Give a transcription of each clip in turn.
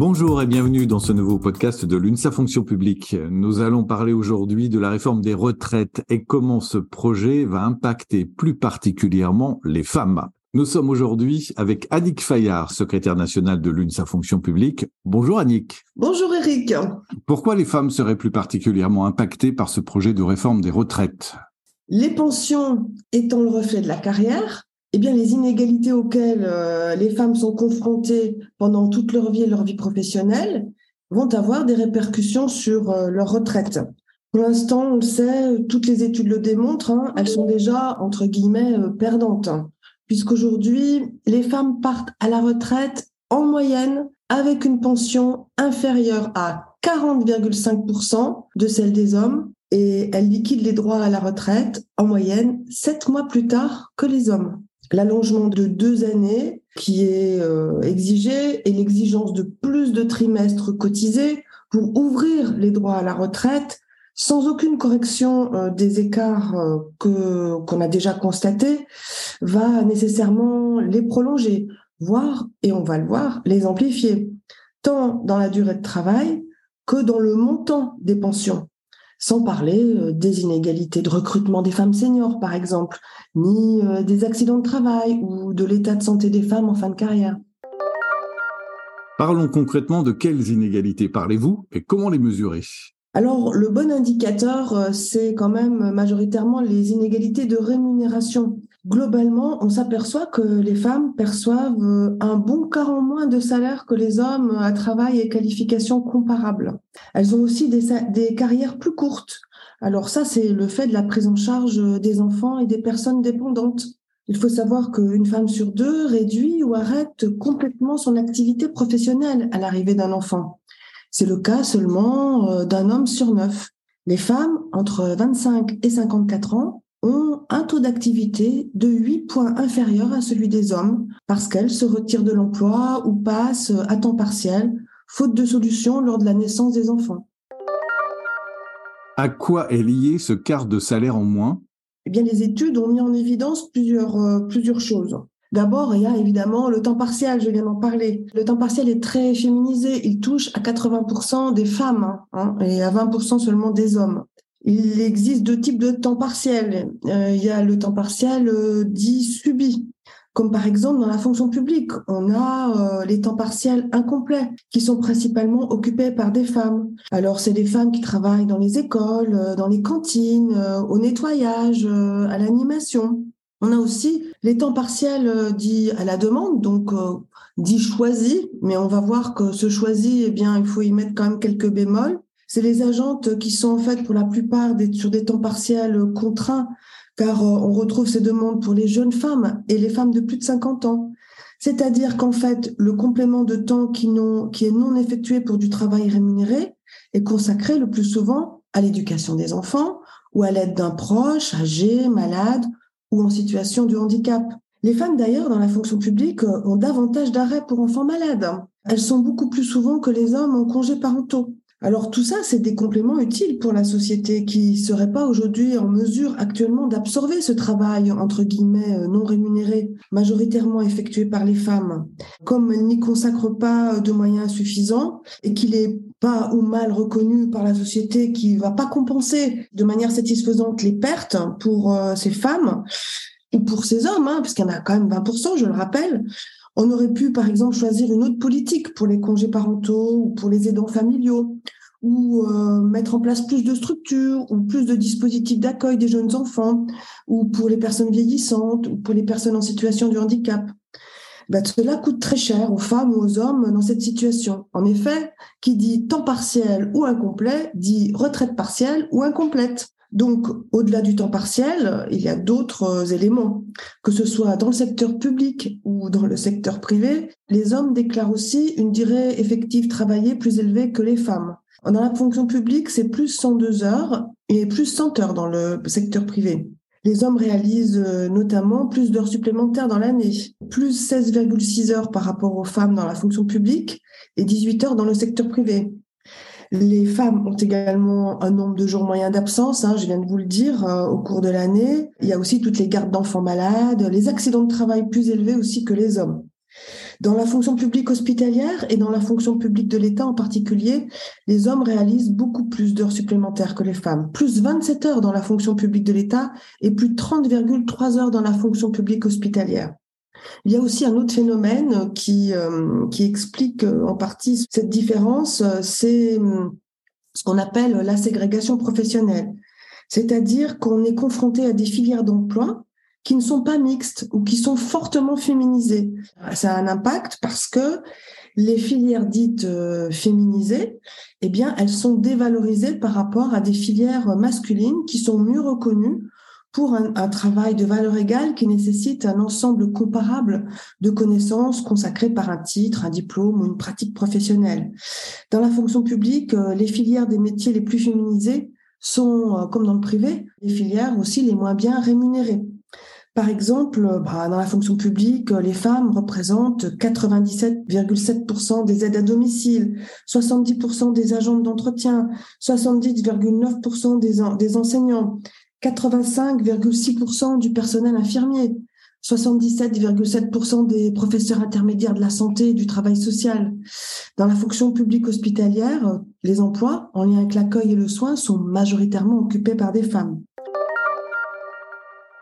Bonjour et bienvenue dans ce nouveau podcast de l'UNSA Fonction publique. Nous allons parler aujourd'hui de la réforme des retraites et comment ce projet va impacter plus particulièrement les femmes. Nous sommes aujourd'hui avec Annick Fayard, secrétaire nationale de l'UNSA Fonction publique. Bonjour Annick. Bonjour Eric. Pourquoi les femmes seraient plus particulièrement impactées par ce projet de réforme des retraites? Les pensions étant le reflet de la carrière, eh bien, les inégalités auxquelles euh, les femmes sont confrontées pendant toute leur vie et leur vie professionnelle vont avoir des répercussions sur euh, leur retraite. Pour l'instant, on le sait, toutes les études le démontrent, hein, elles sont déjà, entre guillemets, euh, perdantes, hein, puisqu'aujourd'hui, les femmes partent à la retraite en moyenne avec une pension inférieure à 40,5% de celle des hommes et elles liquident les droits à la retraite en moyenne sept mois plus tard que les hommes l'allongement de deux années qui est euh, exigé et l'exigence de plus de trimestres cotisés pour ouvrir les droits à la retraite sans aucune correction euh, des écarts euh, que qu'on a déjà constatés va nécessairement les prolonger, voire et on va le voir, les amplifier tant dans la durée de travail que dans le montant des pensions sans parler euh, des inégalités de recrutement des femmes seniors, par exemple, ni euh, des accidents de travail ou de l'état de santé des femmes en fin de carrière. Parlons concrètement de quelles inégalités parlez-vous et comment les mesurer? Alors, le bon indicateur, euh, c'est quand même majoritairement les inégalités de rémunération. Globalement, on s'aperçoit que les femmes perçoivent euh, un bon quart en moins de salaire que les hommes à travail et qualifications comparables. Elles ont aussi des, des carrières plus courtes. Alors ça, c'est le fait de la prise en charge des enfants et des personnes dépendantes. Il faut savoir qu'une femme sur deux réduit ou arrête complètement son activité professionnelle à l'arrivée d'un enfant. C'est le cas seulement euh, d'un homme sur neuf. Les femmes entre 25 et 54 ans ont un taux d'activité de 8 points inférieur à celui des hommes parce qu'elles se retirent de l'emploi ou passent à temps partiel, faute de solution lors de la naissance des enfants. À quoi est lié ce quart de salaire en moins? Eh bien, les études ont mis en évidence plusieurs, euh, plusieurs choses. D'abord, il y a évidemment le temps partiel, je viens d'en parler. Le temps partiel est très féminisé, il touche à 80% des femmes hein, et à 20% seulement des hommes. Il existe deux types de temps partiel. Euh, il y a le temps partiel euh, dit subi, comme par exemple dans la fonction publique, on a euh, les temps partiels incomplets qui sont principalement occupés par des femmes. Alors c'est des femmes qui travaillent dans les écoles, dans les cantines, au nettoyage, à l'animation. On a aussi les temps partiels dits à la demande, donc dits choisis, mais on va voir que ce choisi, eh bien, il faut y mettre quand même quelques bémols. C'est les agentes qui sont en fait pour la plupart sur des temps partiels contraints, car euh, on retrouve ces demandes pour les jeunes femmes et les femmes de plus de 50 ans. C'est-à-dire qu'en fait, le complément de temps qui, qui est non effectué pour du travail rémunéré est consacré le plus souvent à l'éducation des enfants ou à l'aide d'un proche âgé, malade ou en situation de handicap. Les femmes, d'ailleurs, dans la fonction publique, euh, ont davantage d'arrêts pour enfants malades. Elles sont beaucoup plus souvent que les hommes en congés parentaux. Alors tout ça, c'est des compléments utiles pour la société qui serait pas aujourd'hui en mesure actuellement d'absorber ce travail entre guillemets euh, non rémunéré, majoritairement effectué par les femmes. Comme elles n'y consacrent pas de moyens suffisants et qu'il est pas ou mal reconnu par la société, qui va pas compenser de manière satisfaisante les pertes pour euh, ces femmes ou pour ces hommes, hein, puisqu'il y en a quand même 20%, je le rappelle. On aurait pu, par exemple, choisir une autre politique pour les congés parentaux ou pour les aidants familiaux, ou euh, mettre en place plus de structures ou plus de dispositifs d'accueil des jeunes enfants, ou pour les personnes vieillissantes, ou pour les personnes en situation de handicap. Ben, cela coûte très cher aux femmes ou aux hommes dans cette situation. En effet, qui dit temps partiel ou incomplet dit retraite partielle ou incomplète. Donc, au-delà du temps partiel, il y a d'autres euh, éléments. Que ce soit dans le secteur public ou dans le secteur privé, les hommes déclarent aussi une durée effective travaillée plus élevée que les femmes. Dans la fonction publique, c'est plus 102 heures et plus 100 heures dans le secteur privé. Les hommes réalisent euh, notamment plus d'heures supplémentaires dans l'année, plus 16,6 heures par rapport aux femmes dans la fonction publique et 18 heures dans le secteur privé. Les femmes ont également un nombre de jours moyens d'absence, hein, je viens de vous le dire, euh, au cours de l'année. Il y a aussi toutes les gardes d'enfants malades, les accidents de travail plus élevés aussi que les hommes. Dans la fonction publique hospitalière et dans la fonction publique de l'État en particulier, les hommes réalisent beaucoup plus d'heures supplémentaires que les femmes, plus 27 heures dans la fonction publique de l'État et plus 30,3 heures dans la fonction publique hospitalière. Il y a aussi un autre phénomène qui, euh, explique euh, en partie cette différence, euh, c'est ce qu'on appelle la ségrégation professionnelle. C'est-à-dire qu'on est confronté à des filières d'emploi qui ne sont pas mixtes ou qui sont fortement féminisées. Ça a un impact parce que les filières dites féminisées, eh bien, elles sont dévalorisées par rapport à des filières masculines qui sont mieux reconnues pour un, travail de valeur égale qui nécessite un ensemble comparable de connaissances consacrées par un titre, un diplôme ou une pratique professionnelle. Dans la fonction publique, euh, les filières des métiers les plus féminisés sont, euh, comme dans le privé, les filières aussi les moins bien rémunérées. Par exemple, bah, dans la fonction publique, les femmes représentent 97,7% des aides à domicile, 70% des agents d'entretien, 70,9% des, des enseignants, 85,6% du personnel infirmier, 77,7% des professeurs intermédiaires de la santé et du travail social. Dans la fonction publique hospitalière, les emplois en lien avec l'accueil et le soin sont majoritairement occupés par des femmes.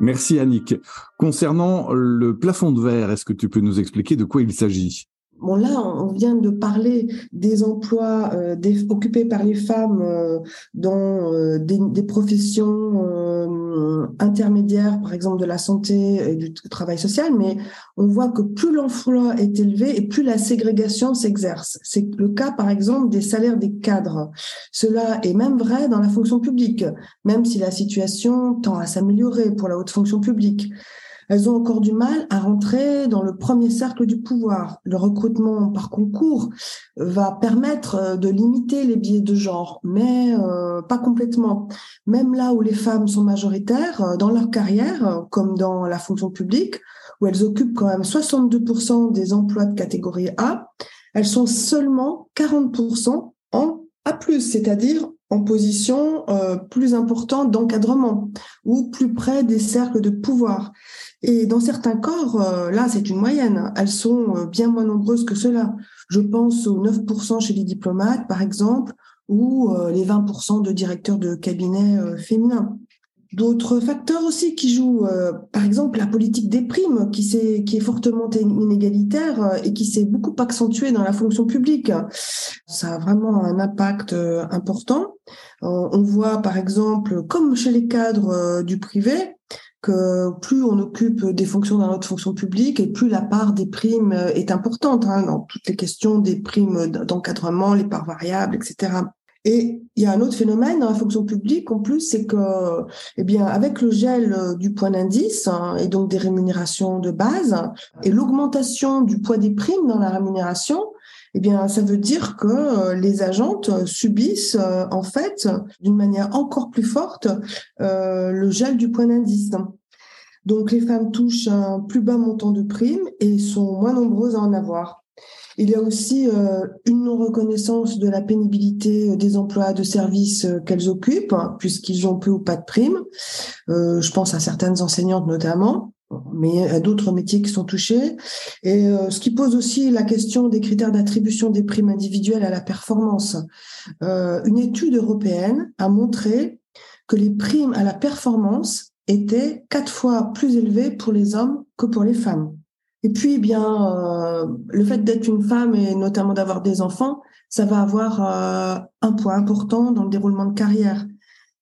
Merci Annick. Concernant le plafond de verre, est-ce que tu peux nous expliquer de quoi il s'agit? Bon, là, on vient de parler des emplois euh, occupés par les femmes euh, dans euh, des, des, professions intermédiaires, par exemple de la santé et du travail social, mais on voit que plus l'emploi est élevé et plus la ségrégation s'exerce. C'est le cas, par exemple, des salaires des cadres. Cela est même vrai dans la fonction publique, même si la situation tend à s'améliorer pour la haute fonction publique elles ont encore du mal à rentrer dans le premier cercle du pouvoir. Le recrutement par concours va permettre euh, de limiter les biais de genre, mais euh, pas complètement. Même là où les femmes sont majoritaires euh, dans leur carrière, comme dans la fonction publique, où elles occupent quand même 62% des emplois de catégorie A, elles sont seulement 40% en A+, c'est-à-dire en position euh, plus importante d'encadrement ou plus près des cercles de pouvoir. Et dans certains corps, euh, là, c'est une moyenne. Elles sont euh, bien moins nombreuses que cela. Je pense aux 9% chez les diplomates, par exemple, ou les 20% de directeurs de cabinet féminins. D'autres facteurs aussi qui jouent, euh, par exemple la politique des primes qui, est, qui est fortement inégalitaire euh, et qui s'est beaucoup accentuée dans la fonction publique. Ça a vraiment un impact euh, important. on voit par exemple, comme chez les cadres du privé, que plus on occupe des fonctions dans notre fonction publique et plus la part des primes est importante hein, dans toutes les questions des primes d'encadrement, les parts variables, etc. Et il y a un autre phénomène dans la fonction publique en plus, c'est que, eh bien, avec le gel euh, du point d'indice hein, et donc des rémunérations de base et l'augmentation du poids des primes dans la rémunération, eh bien, ça veut dire que euh, les agentes subissent euh, en fait d'une manière encore plus forte le gel du point d'indice. Donc, les femmes touchent un plus bas montant de primes et sont moins nombreuses à en avoir. Il y a aussi euh, une non-reconnaissance de la pénibilité des emplois de services euh, qu'elles occupent, hein, puisqu'ils ont peu ou pas de primes. Euh, je pense à certaines enseignantes notamment, mais d'autres métiers qui sont touchés. Et ce qui pose aussi la question des critères d'attribution des primes individuelles à la performance. une étude européenne a montré que les primes à la performance étaient quatre fois plus élevées pour les hommes que pour les femmes. Et puis, eh bien, euh, le fait d'être une femme et notamment d'avoir des enfants, ça va avoir euh, un poids important dans le déroulement de carrière.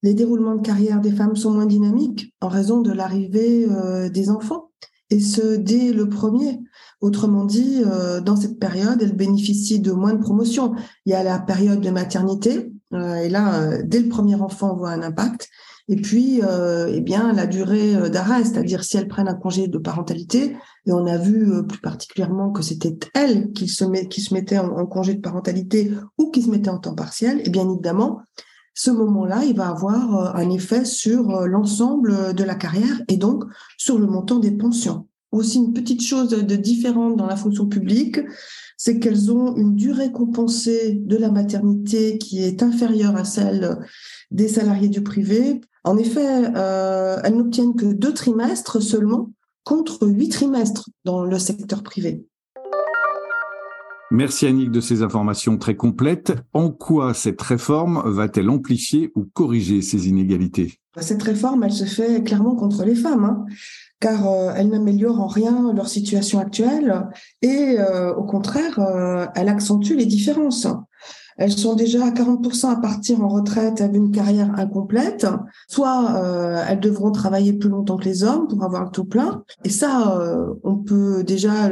Les déroulements de carrière des femmes sont moins dynamiques en raison de l'arrivée euh, des enfants, et ce dès le premier. Autrement dit, dans cette période, elles bénéficient de moins de promotion. Il y a la période de maternité, et là, dès le premier enfant, on voit un impact. Et puis, euh, eh bien, la durée euh, d'arrêt, c'est-à-dire si elles prennent un congé de parentalité, et on a vu euh, plus particulièrement que c'était elles qui se, mettaient en, congé de parentalité ou qui se mettaient en temps partiel, et bien évidemment, ce moment-là, il va avoir un effet sur l'ensemble de la carrière et donc sur le montant des pensions. Aussi, une petite chose de différente dans la fonction publique, c'est qu'elles ont une durée compensée de la maternité qui est inférieure à celle des salariés du privé. En effet, euh, elles n'obtiennent que deux trimestres seulement contre huit trimestres dans le secteur privé. Merci Annick de ces informations très complètes. En quoi cette réforme va-t-elle amplifier ou corriger ces inégalités? Cette réforme, elle se fait clairement contre les femmes. Hein car euh, elle n'améliore en rien leur situation actuelle et euh, au contraire, euh, elle accentue les différences. Elles sont déjà à 40% à partir en retraite avec une carrière incomplète. Soit euh, elles devront travailler plus longtemps que les hommes pour avoir le taux plein. Et ça, euh, on peut déjà,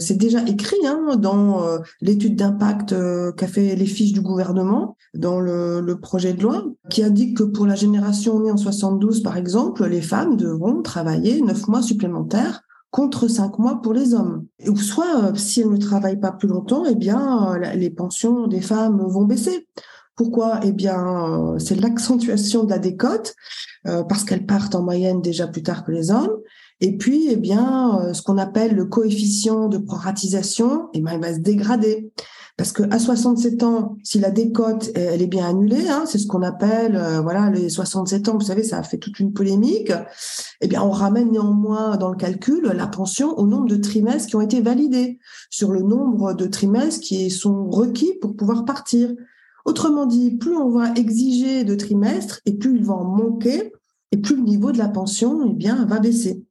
c'est déjà écrit hein, dans euh, l'étude d'impact qu'a fait les fiches du gouvernement dans le, le, projet de loi, qui indique que pour la génération née en 72, par exemple, les femmes devront travailler neuf mois supplémentaires contre cinq mois pour les hommes. Ou soit, euh, si elles ne travaillent pas plus longtemps, eh bien, euh, les pensions des femmes vont baisser. Pourquoi? Eh bien, euh, c'est l'accentuation de la décote, parce qu'elles partent en moyenne déjà plus tard que les hommes. Et puis, eh bien, ce qu'on appelle le coefficient de proratisation, eh bien, il va se dégrader. Parce que à 67 ans, si la décote elle est bien annulée, hein, c'est ce qu'on appelle euh, voilà les 67 ans. Vous savez, ça a fait toute une polémique. Eh bien, on ramène néanmoins dans le calcul la pension au nombre de trimestres qui ont été validés sur le nombre de trimestres qui sont requis pour pouvoir partir. Autrement dit, plus on va exiger de trimestres et plus il va en manquer et plus le niveau de la pension eh bien va baisser.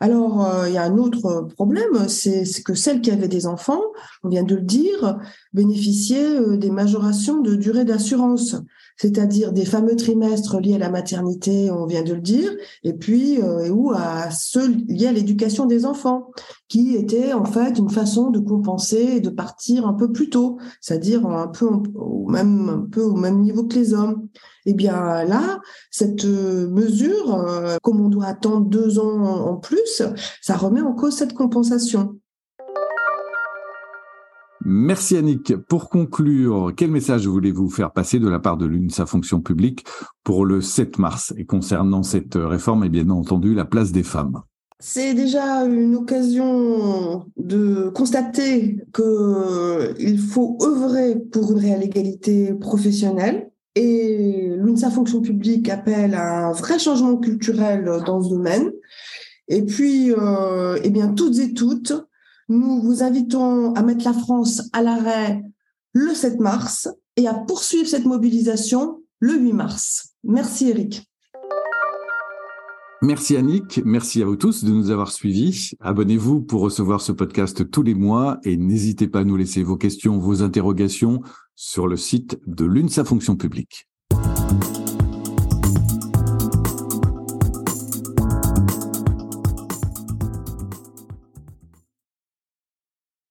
Alors, euh, il y a un autre problème, c'est que celles qui avaient des enfants, on vient de le dire, bénéficiaient euh, des majorations de durée d'assurance, c'est-à-dire des fameux trimestres liés à la maternité, on vient de le dire, et puis euh, ou à ceux liés à l'éducation des enfants, qui étaient en fait une façon de compenser et de partir un peu plus tôt, c'est-à-dire un peu au même un peu au même niveau que les hommes. Eh bien là, cette euh, mesure, euh, comme on doit attendre deux ans en plus, ça remet en cause cette compensation. Merci Annick. Pour conclure, quel message voulez-vous faire passer de la part de l'UNSA Fonction publique pour le 7 mars et concernant cette réforme et bien entendu la place des femmes? C'est déjà une occasion de constater qu'il faut œuvrer pour une réelle égalité professionnelle et l'UNSA Fonction publique appelle à un vrai changement culturel dans ce domaine. Et puis, euh, eh bien, toutes et toutes, nous vous invitons à mettre la France à l'arrêt le 7 mars et à poursuivre cette mobilisation le 8 mars. Merci Eric. Merci Annick, merci à vous tous de nous avoir suivis. Abonnez-vous pour recevoir ce podcast tous les mois et n'hésitez pas à nous laisser vos questions, vos interrogations sur le site de l'UNSA Fonction publique.